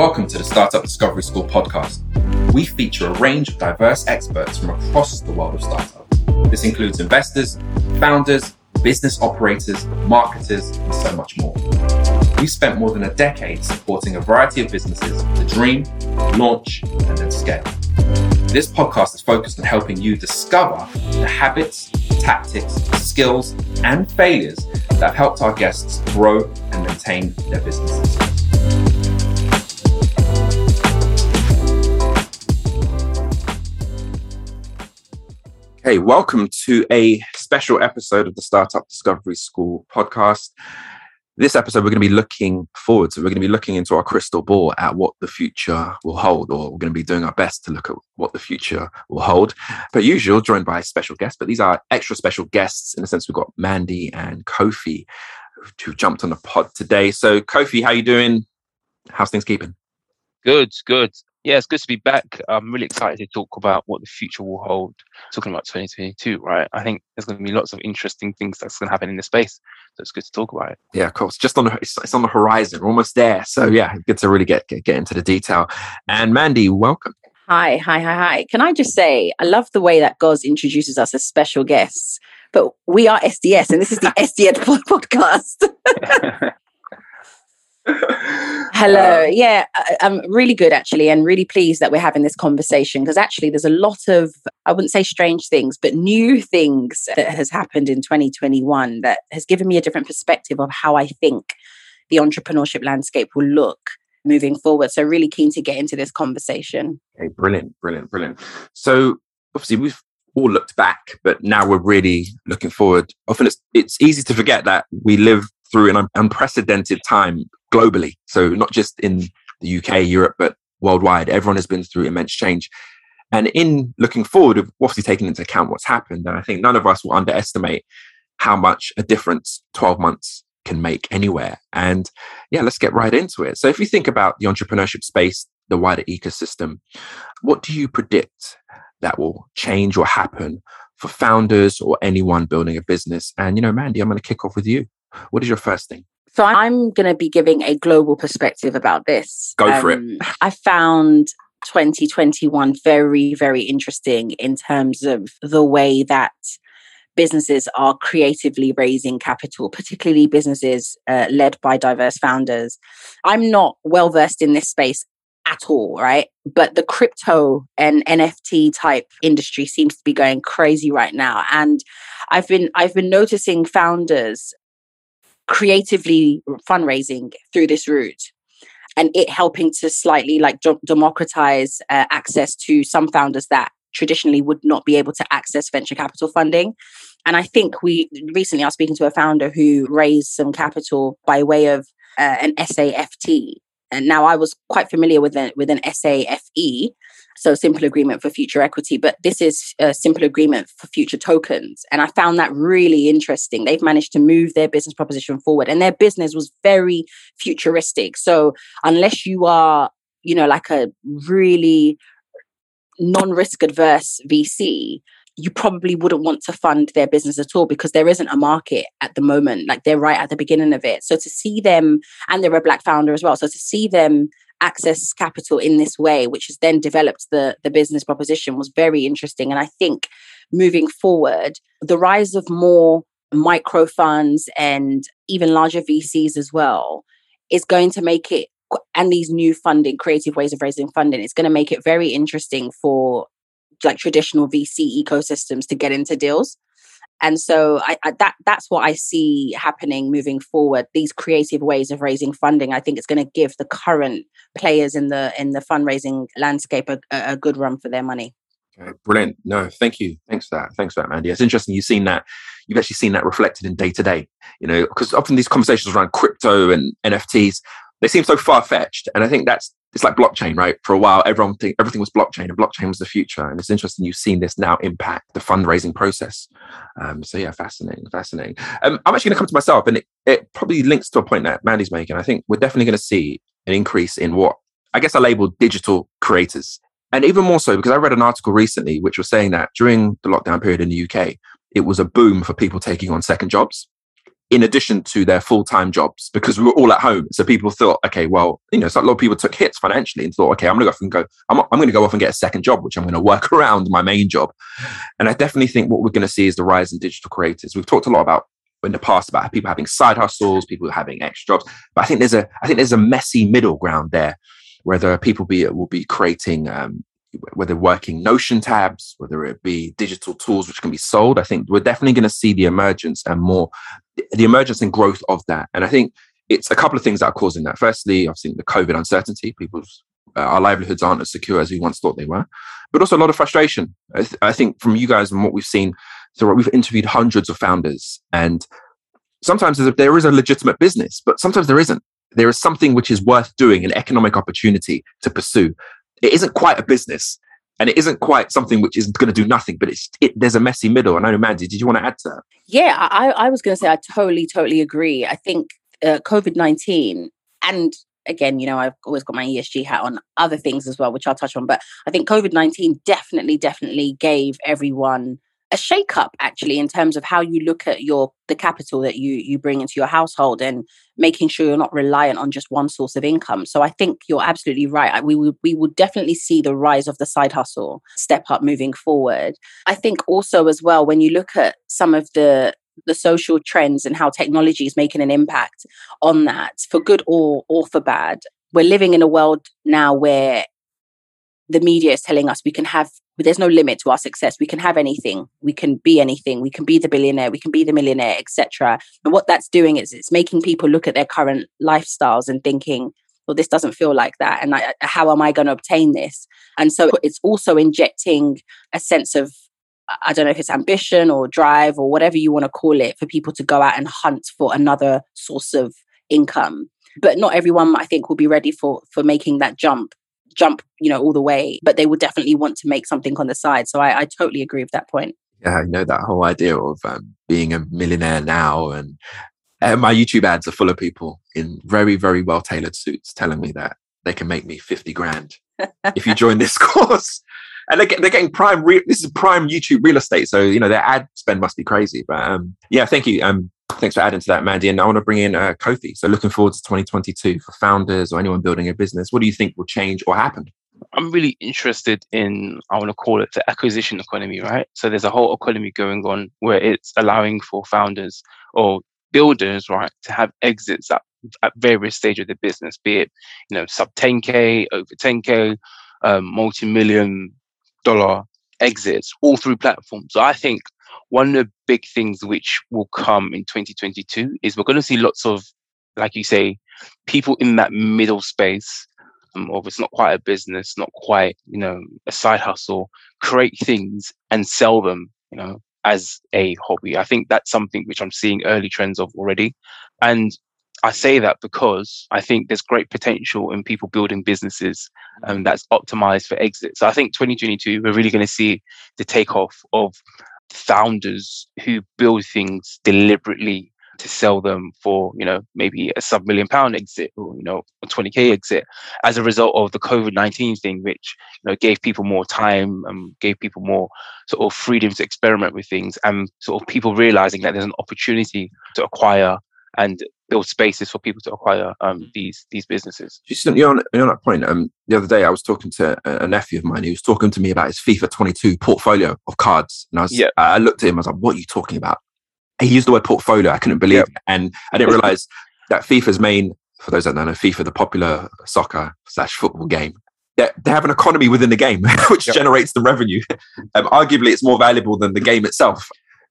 Welcome to the Startup Discovery School podcast. We feature a range of diverse experts from across the world of startups. This includes investors, founders, business operators, marketers, and so much more. We've spent more than a decade supporting a variety of businesses to dream, launch, and then scale. This podcast is focused on helping you discover the habits, tactics, skills, and failures that have helped our guests grow and maintain their businesses. Welcome to a special episode of the Startup Discovery School podcast. This episode, we're going to be looking forward. So, we're going to be looking into our crystal ball at what the future will hold, or we're going to be doing our best to look at what the future will hold. Per usual, joined by special guests, but these are extra special guests in the sense we've got Mandy and Kofi who jumped on the pod today. So, Kofi, how you doing? How's things keeping? Good, good yeah, it's good to be back. I'm really excited to talk about what the future will hold. Talking about 2022, right? I think there's going to be lots of interesting things that's going to happen in the space. So it's good to talk about it. Yeah, of course. Just on the it's, it's on the horizon. We're almost there. So yeah, good to really get, get get into the detail. And Mandy, welcome. Hi, hi, hi, hi. Can I just say, I love the way that Goz introduces us as special guests, but we are SDS and this is the SDS podcast. Hello. Uh, yeah, I'm really good actually, and really pleased that we're having this conversation because actually there's a lot of, I wouldn't say strange things, but new things that has happened in 2021 that has given me a different perspective of how I think the entrepreneurship landscape will look moving forward. So, really keen to get into this conversation. Okay, brilliant, brilliant, brilliant. So, obviously, we've all looked back, but now we're really looking forward. Often it's it's easy to forget that we live through an unprecedented time globally. So not just in the UK, Europe, but worldwide. Everyone has been through immense change. And in looking forward, we've obviously taken into account what's happened. And I think none of us will underestimate how much a difference 12 months can make anywhere. And yeah, let's get right into it. So if you think about the entrepreneurship space, the wider ecosystem, what do you predict that will change or happen for founders or anyone building a business? And, you know, Mandy, I'm going to kick off with you. What is your first thing? So I'm going to be giving a global perspective about this. Go um, for it. Um, I found 2021 very, very interesting in terms of the way that businesses are creatively raising capital, particularly businesses uh, led by diverse founders. I'm not well versed in this space at all, right? But the crypto and NFT type industry seems to be going crazy right now. And I've been I've been noticing founders creatively fundraising through this route and it helping to slightly like democratize uh, access to some founders that traditionally would not be able to access venture capital funding. And i think we recently are speaking to a founder who raised some capital by way of uh, an SAFT and now i was quite familiar with, a, with an SAFE so simple agreement for future equity, but this is a simple agreement for future tokens. And I found that really interesting. They've managed to move their business proposition forward and their business was very futuristic. So unless you are, you know, like a really non-risk adverse VC, you probably wouldn't want to fund their business at all because there isn't a market at the moment. Like they're right at the beginning of it. So to see them, and they're a black founder as well. So to see them access capital in this way, which has then developed the, the business proposition, was very interesting. And I think moving forward, the rise of more micro funds and even larger VCs as well is going to make it and these new funding creative ways of raising funding it's going to make it very interesting for like traditional VC ecosystems to get into deals and so I, I, that that's what I see happening moving forward. These creative ways of raising funding, I think, it's going to give the current players in the in the fundraising landscape a, a good run for their money. Brilliant. No, thank you. Thanks for that. Thanks for that, Mandy. It's interesting. You've seen that. You've actually seen that reflected in day to day. You know, because often these conversations around crypto and NFTs, they seem so far fetched, and I think that's it's like blockchain, right? For a while, everyone think everything was blockchain, and blockchain was the future. And it's interesting you've seen this now impact the fundraising process. Um, so yeah, fascinating, fascinating. Um, I'm actually going to come to myself, and it, it probably links to a point that Mandy's making. I think we're definitely going to see an increase in what I guess I label digital creators, and even more so because I read an article recently which was saying that during the lockdown period in the UK, it was a boom for people taking on second jobs. In addition to their full-time jobs because we were all at home. So people thought, okay, well, you know, so a lot of people took hits financially and thought, okay, I'm gonna go off and go, I'm, I'm gonna go off and get a second job, which I'm gonna work around my main job. And I definitely think what we're gonna see is the rise in digital creators. We've talked a lot about in the past about people having side hustles, people having extra jobs. But I think there's a I think there's a messy middle ground there, where there people be will be creating um, whether working Notion tabs, whether it be digital tools which can be sold. I think we're definitely going to see the emergence and more the emergence and growth of that. And I think it's a couple of things that are causing that. Firstly, obviously the COVID uncertainty, people's uh, our livelihoods aren't as secure as we once thought they were, but also a lot of frustration. I, th- I think from you guys and what we've seen, so we've interviewed hundreds of founders, and sometimes there is a legitimate business, but sometimes there isn't. There is something which is worth doing, an economic opportunity to pursue. It isn't quite a business, and it isn't quite something which is going to do nothing, but it's it, there's a messy middle. And I know, Mandy, did you want to add to that? Yeah, I, I was going to say I totally, totally agree. I think uh, COVID nineteen and again, you know, I've always got my ESG hat on other things as well, which I'll touch on. But I think COVID 19 definitely, definitely gave everyone a shake-up actually in terms of how you look at your the capital that you you bring into your household and making sure you're not reliant on just one source of income. So i think you're absolutely right. We will we will definitely see the rise of the side hustle step up moving forward. I think also as well when you look at some of the the social trends and how technology is making an impact on that for good or or for bad we're living in a world now where the media is telling us we can have there's no limit to our success. We can have anything. We can be anything. We can be the billionaire. We can be the millionaire etc and what that's doing is it's making people look at their current lifestyles and thinking well this doesn't feel like that. And I, how am i going to obtain this? And so it's also injecting a sense of I don't know if it's ambition or drive or whatever you want to call it for people to go out and hunt for another source of income. But not everyone, I think, will be ready for for making that jump jump, you know, all the way, but they would definitely want to make something on the side. So I, I totally agree with that point. Yeah, I know that whole idea of um, being a millionaire now, and uh, my YouTube ads are full of people in very, very well tailored suits telling me that they can make me fifty grand if you join this course. And they're, they're getting prime. Re- this is prime YouTube real estate, so you know their ad spend must be crazy. But um, yeah, thank you. Um, thanks for adding to that, Mandy. And I want to bring in uh, Kofi. So looking forward to 2022 for founders or anyone building a business. What do you think will change or happen? I'm really interested in, I want to call it the acquisition economy, right? So there's a whole economy going on where it's allowing for founders or builders, right, to have exits at, at various stages of the business, be it, you know, sub 10K, over 10K, um, multi-million dollar exits all through platforms. So I think one of the big things which will come in 2022 is we're going to see lots of, like you say, people in that middle space. Um, of it's not quite a business, not quite you know a side hustle, create things and sell them, you know, as a hobby. I think that's something which I'm seeing early trends of already, and I say that because I think there's great potential in people building businesses um, that's optimized for exit. So I think 2022, we're really going to see the takeoff of founders who build things deliberately to sell them for you know maybe a sub million pound exit or you know a 20k exit as a result of the covid-19 thing which you know gave people more time and gave people more sort of freedom to experiment with things and sort of people realizing that there's an opportunity to acquire and build spaces for people to acquire um, mm. these these businesses. Just you're on, that point. Um, the other day I was talking to a, a, nephew of mine. He was talking to me about his FIFA 22 portfolio of cards, and I was, yeah. I looked at him. I was like, "What are you talking about?" He used the word portfolio. I couldn't believe yep. it, and I didn't realize that FIFA's main, for those that don't know, FIFA, the popular soccer slash football game. They have an economy within the game, which yep. generates the revenue. Um, arguably, it's more valuable than the game itself.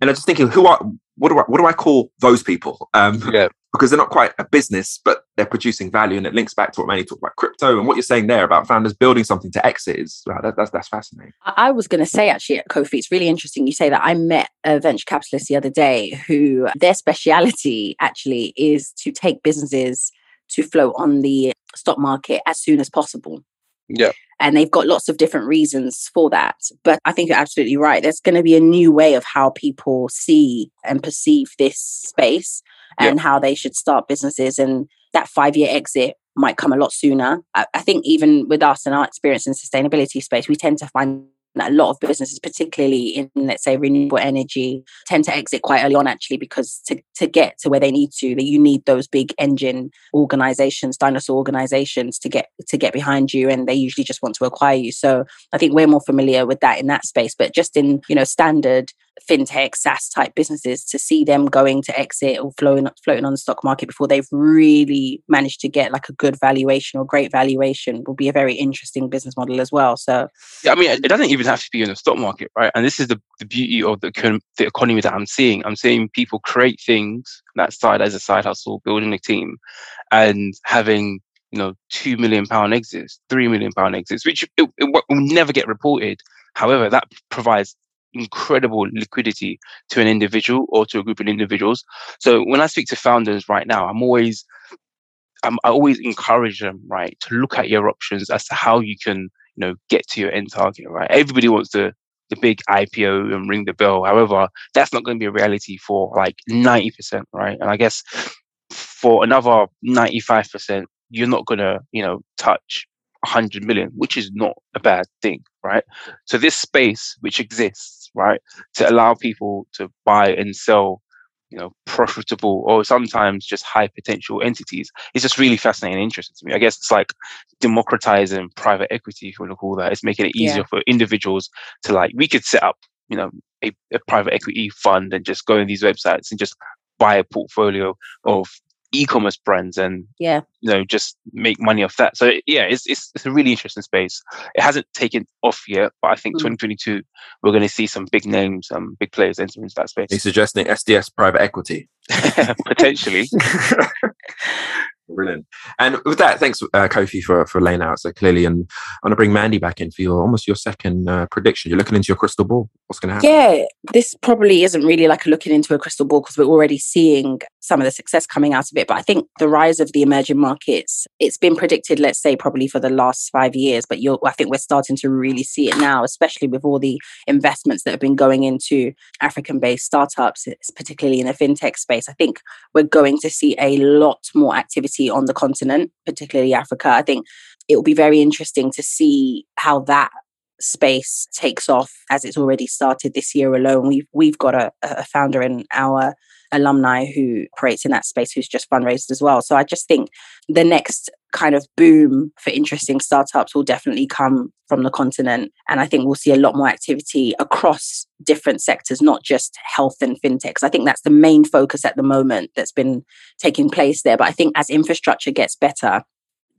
And I'm just thinking, who are what do I what do I call those people? Um, yeah. Because they're not quite a business, but they're producing value, and it links back to what Mandy talked about crypto and what you're saying there about founders building something to exit is wow, that, that's that's fascinating. I was going to say actually at Kofi, it's really interesting you say that. I met a venture capitalist the other day who their speciality actually is to take businesses to float on the stock market as soon as possible. Yeah. And they've got lots of different reasons for that. But I think you're absolutely right. There's going to be a new way of how people see and perceive this space and yeah. how they should start businesses. And that five year exit might come a lot sooner. I, I think even with us and our experience in sustainability space, we tend to find a lot of businesses, particularly in, let's say, renewable energy, tend to exit quite early on, actually, because to, to get to where they need to, that you need those big engine organizations, dinosaur organizations to get to get behind you, and they usually just want to acquire you. So I think we're more familiar with that in that space. But just in you know standard fintech SaaS type businesses, to see them going to exit or floating floating on the stock market before they've really managed to get like a good valuation or great valuation will be a very interesting business model as well. So yeah, I mean, it doesn't even have to be in the stock market, right? And this is the, the beauty of the, the economy that I'm seeing. I'm seeing people create things that side as a side hustle, building a team, and having you know two million pound exits, three million pound exits, which it, it will never get reported. However, that provides incredible liquidity to an individual or to a group of individuals. So when I speak to founders right now, I'm always I'm, I always encourage them, right, to look at your options as to how you can you know get to your end target right? Everybody wants the the big ipo and ring the bell. However that's not going to be a reality for like 90% right? And i guess for another 95% you're not going to you know touch 100 million which is not a bad thing right? So this space which exists right? To allow people to buy and sell you know profitable or sometimes just high potential entities it's just really fascinating and interesting to me. I guess it's like democratizing private equity if you want to call that. It's making it easier yeah. for individuals to like we could set up you know a, a private equity fund and just go in these websites and just buy a portfolio of e-commerce brands and yeah. you know just make money off that. So yeah it's it's, it's a really interesting space. It hasn't taken off yet but i think mm. 2022 we're going to see some big names some um, big players enter into that space. Are suggesting sds private equity? Potentially Brilliant. And with that, thanks, uh, Kofi, for, for laying out so clearly. And I'm going to bring Mandy back in for your almost your second uh, prediction. You're looking into your crystal ball. What's going to happen? Yeah, this probably isn't really like looking into a crystal ball because we're already seeing some of the success coming out of it. But I think the rise of the emerging markets, it's been predicted, let's say, probably for the last five years. But you're, I think we're starting to really see it now, especially with all the investments that have been going into African based startups, particularly in the fintech space. I think we're going to see a lot more activity on the continent, particularly Africa. I think it will be very interesting to see how that space takes off as it's already started this year alone. We've we've got a, a founder in our alumni who operates in that space who's just fundraised as well. So I just think the next kind of boom for interesting startups will definitely come from the continent. And I think we'll see a lot more activity across different sectors, not just health and fintech. I think that's the main focus at the moment that's been taking place there. But I think as infrastructure gets better,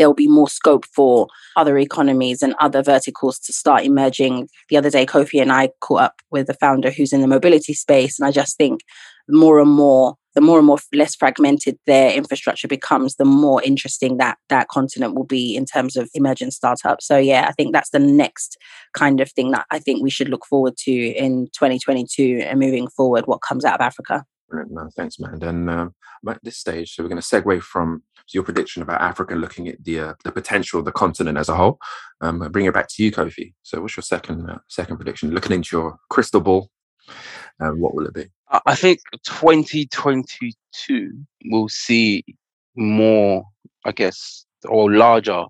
there'll be more scope for other economies and other verticals to start emerging. The other day, Kofi and I caught up with a founder who's in the mobility space. And I just think more and more the more and more less fragmented their infrastructure becomes, the more interesting that that continent will be in terms of emerging startups. So yeah, I think that's the next kind of thing that I think we should look forward to in 2022 and moving forward. What comes out of Africa? No, thanks, man. And uh, at this stage, so we're going to segue from your prediction about Africa, looking at the uh, the potential of the continent as a whole. Um, bring it back to you, Kofi. So, what's your second uh, second prediction? Looking into your crystal ball, um, what will it be? I think 2022 will see more, I guess, or larger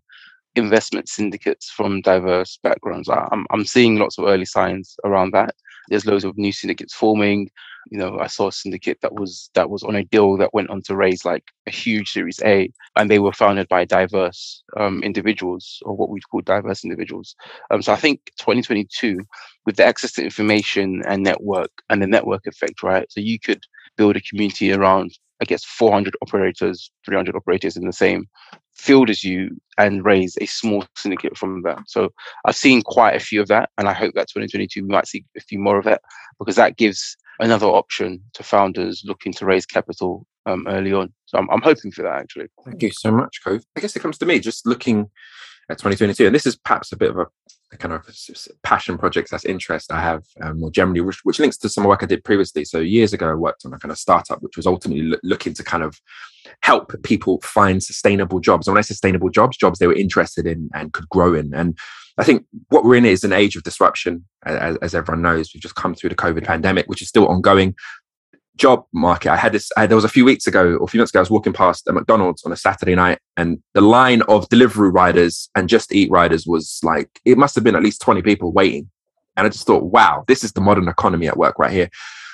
investment syndicates from diverse backgrounds. I'm, I'm seeing lots of early signs around that. There's loads of new syndicates forming you know, I saw a syndicate that was that was on a deal that went on to raise like a huge Series A, and they were founded by diverse um, individuals, or what we'd call diverse individuals. Um, so I think 2022, with the access to information and network and the network effect, right? So you could build a community around, I guess, 400 operators, 300 operators in the same field as you and raise a small syndicate from that. So I've seen quite a few of that, and I hope that 2022 we might see a few more of it because that gives another option to founders looking to raise capital um, early on. So I'm, I'm hoping for that actually. Thank you so much, Cove. I guess it comes to me just looking at 2022, and this is perhaps a bit of a, a kind of passion project that's interest I have um, more generally, which, which, links to some work I did previously. So years ago, I worked on a kind of startup which was ultimately lo- looking to kind of help people find sustainable jobs. And when I sustainable jobs, jobs they were interested in and could grow in. And I think what we're in is an age of disruption, as, as everyone knows. We've just come through the COVID pandemic, which is still ongoing. Job market. I had this. I, there was a few weeks ago, or a few months ago, I was walking past a McDonald's on a Saturday night, and the line of delivery riders and Just Eat riders was like it must have been at least twenty people waiting And I just thought, wow, this is the modern economy at work right here.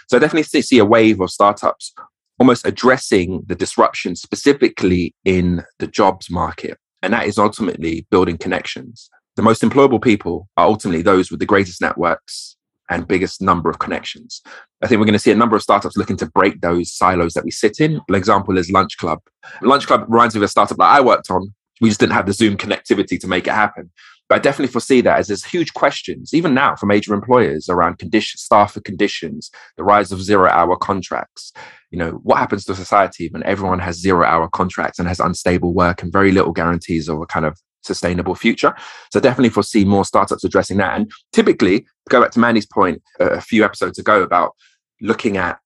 So I definitely see a wave of startups almost addressing the disruption specifically in the jobs market. And that is ultimately building connections. The most employable people are ultimately those with the greatest networks and biggest number of connections. I think we're going to see a number of startups looking to break those silos that we sit in. An example is Lunch Club. Lunch Club reminds me of a startup that I worked on. We just didn't have the Zoom connectivity to make it happen. But I definitely foresee that as there's huge questions, even now for major employers around condition, staff conditions, the rise of zero hour contracts. You know, what happens to society when everyone has zero hour contracts and has unstable work and very little guarantees of a kind of sustainable future. So definitely foresee more startups addressing that. And typically, go back to Mandy's point a few episodes ago about looking at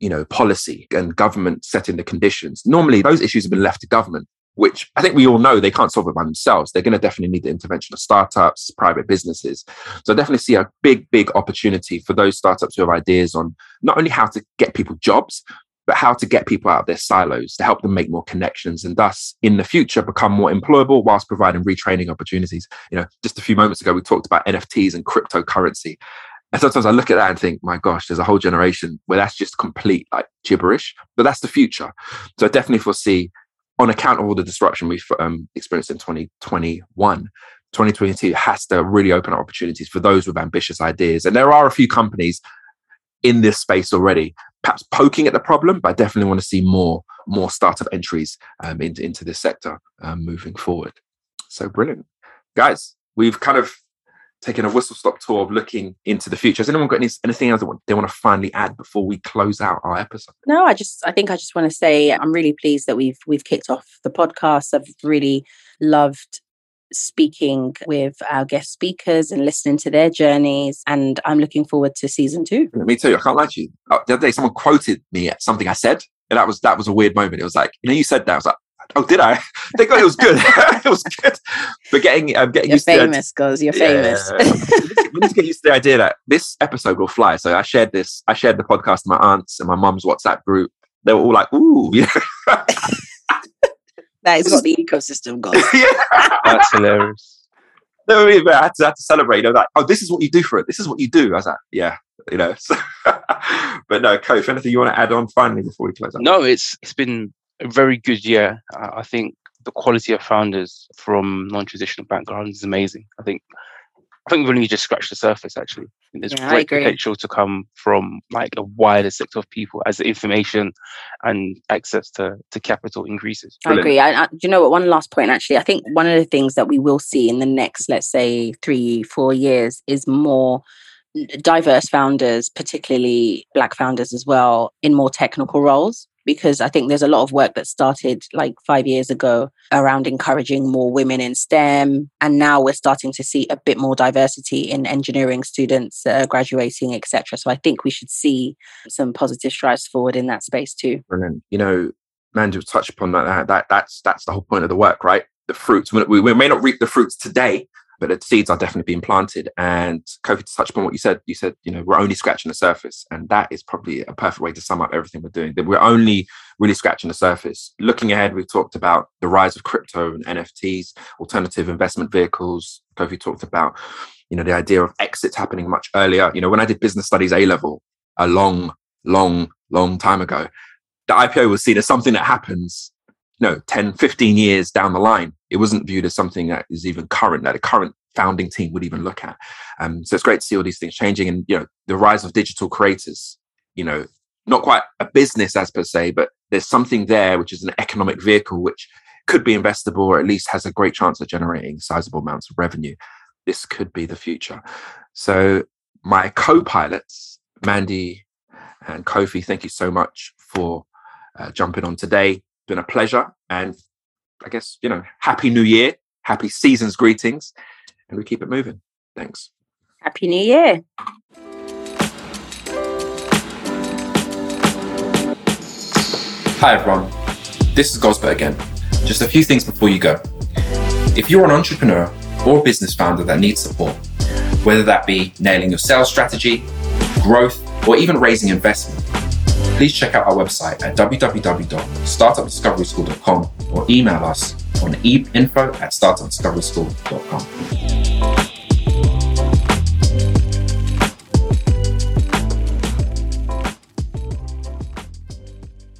you know policy and government setting the conditions normally those issues have been left to government which I think we all know they can't solve it by themselves. They're going to definitely need the intervention of startups, private businesses. So I definitely see a big, big opportunity for those startups who have ideas on not only how to get people jobs, but how to get people out of their silos to help them make more connections and thus in the future become more employable whilst providing retraining opportunities. You know, just a few moments ago, we talked about NFTs and cryptocurrency. And sometimes I look at that and think, my gosh, there's a whole generation where that's just complete like gibberish, but that's the future. So I definitely foresee on account of all the disruption we've um, experienced in 2021, 2022 has to really open up opportunities for those with ambitious ideas. And there are a few companies in this space already, perhaps poking at the problem, but I definitely want to see more more startup entries um, into, into this sector um, moving forward. So brilliant. Guys, we've kind of taken a whistle stop tour of looking into the future. Has anyone got any, anything else they want to finally add before we close out our episode? No, I just I think I just want to say I'm really pleased that we've we've kicked off the podcast. I've really loved speaking with our guest speakers and listening to their journeys and I'm looking forward to season 2. Me too. I can't lie to you. Uh, the other day someone quoted me at something I said and that was that was a weird moment. It was like, you know, you said that. I was like, Oh, did I? They got it was good. it was good. But getting, I'm um, getting you're used famous, to Goz. You're famous. we need to get used to the idea that this episode will fly. So I shared this. I shared the podcast to my aunts and my mum's WhatsApp group. They were all like, "Ooh, you know." That is what the ecosystem got. yeah. That's hilarious. No, I, mean, I, had to, I had to celebrate. You know, like, oh, this is what you do for it. This is what you do. I was like, yeah, you know. So, but no, Kof, anything you want to add on finally before we close up? No, it's it's been a very good year. I think the quality of founders from non-traditional backgrounds is amazing. I think I think we've only just scratched the surface. Actually, there's yeah, great potential to come from like a wider sector of people as the information and access to, to capital increases. Brilliant. I agree. I, I, uh, do you know what? One last point, actually, I think one of the things that we will see in the next, let's say, three, four years, is more diverse founders, particularly black founders as well, in more technical roles because I think there's a lot of work that started like five years ago around encouraging more women in STEM. And now we're starting to see a bit more diversity in engineering students uh, graduating, etc. So I think we should see some positive strides forward in that space too. Brilliant. You know, Mandy touched upon that. That that's that's the whole point of the work, right? The fruits. We, we may not reap the fruits today, but the seeds are definitely being planted. And Kofi, to touch upon what you said, you said, you know, we're only scratching the surface. And that is probably a perfect way to sum up everything we're doing. That we're only really scratching the surface. Looking ahead, we've talked about the rise of crypto and NFTs, alternative investment vehicles. Kofi talked about, you know, the idea of exits happening much earlier. You know, when I did business studies A level a long, long, long time ago, the IPO was seen as something that happens no 10 15 years down the line it wasn't viewed as something that is even current that a current founding team would even look at. Um, so it's great to see all these things changing and you know the rise of digital creators you know not quite a business as per se but there's something there which is an economic vehicle which could be investable or at least has a great chance of generating sizable amounts of revenue. This could be the future. So my co-pilots mandy and kofi thank you so much for uh, jumping on today been a pleasure. And I guess, you know, happy new year, happy season's greetings, and we keep it moving. Thanks. Happy New Year. Hi, everyone. This is Gosbert again. Just a few things before you go. If you're an entrepreneur or business founder that needs support, whether that be nailing your sales strategy, growth, or even raising investment, please check out our website at www.startupdiscoveryschool.com or email us on info at startupdiscoveryschool.com.